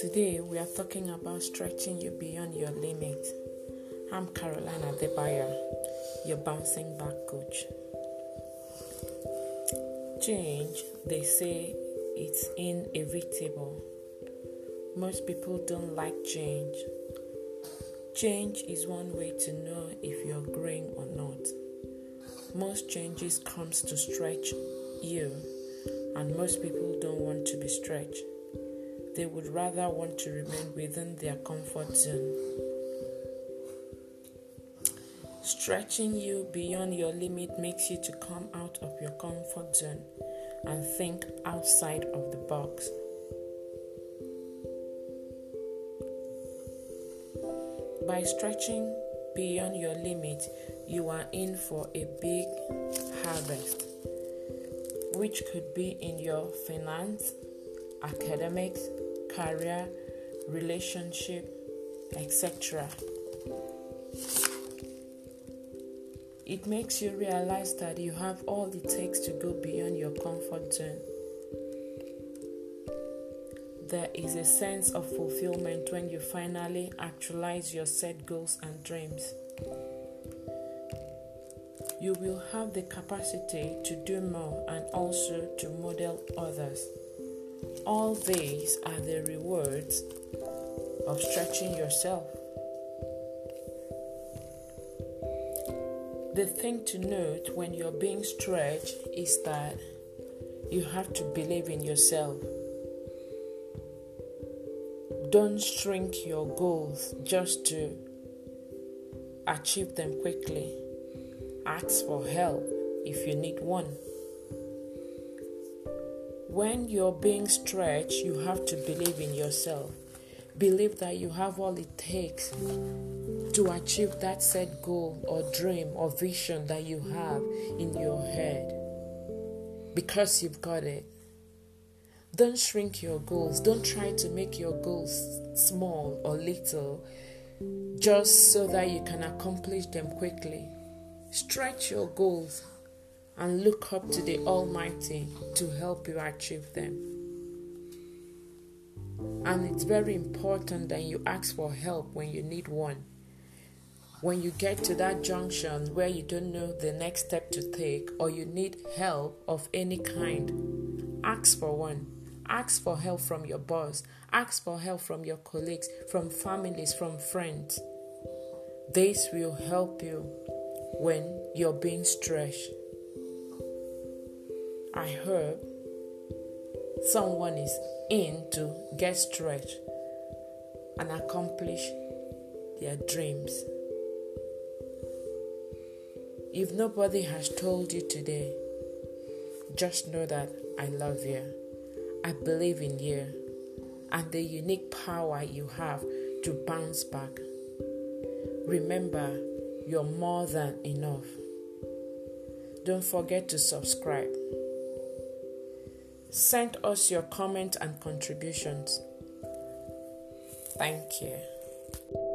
Today we are talking about stretching you beyond your limit. I'm Caroline Adebayo, your bouncing back coach. Change, they say it's inevitable. Most people don't like change. Change is one way to know if you're growing or not. Most changes comes to stretch you, and most people don't want to be stretched they would rather want to remain within their comfort zone. Stretching you beyond your limit makes you to come out of your comfort zone and think outside of the box. By stretching beyond your limit, you are in for a big harvest, which could be in your finance, academics, career, relationship, etc. It makes you realize that you have all it takes to go beyond your comfort zone. There is a sense of fulfillment when you finally actualize your set goals and dreams. You will have the capacity to do more and also to model others. All these are the rewards of stretching yourself. The thing to note when you're being stretched is that you have to believe in yourself. Don't shrink your goals just to achieve them quickly. Ask for help if you need one. When you're being stretched, you have to believe in yourself. Believe that you have all it takes to achieve that set goal or dream or vision that you have in your head because you've got it. Don't shrink your goals. Don't try to make your goals small or little just so that you can accomplish them quickly. Stretch your goals and look up to the Almighty to help you achieve them. And it's very important that you ask for help when you need one. When you get to that junction where you don't know the next step to take or you need help of any kind, ask for one. Ask for help from your boss. Ask for help from your colleagues, from families, from friends. This will help you when you're being stretched I heard someone is in to get stretched and accomplish their dreams. If nobody has told you today, just know that I love you. I believe in you and the unique power you have to bounce back. Remember, you're more than enough. Don't forget to subscribe. Send us your comments and contributions. Thank you.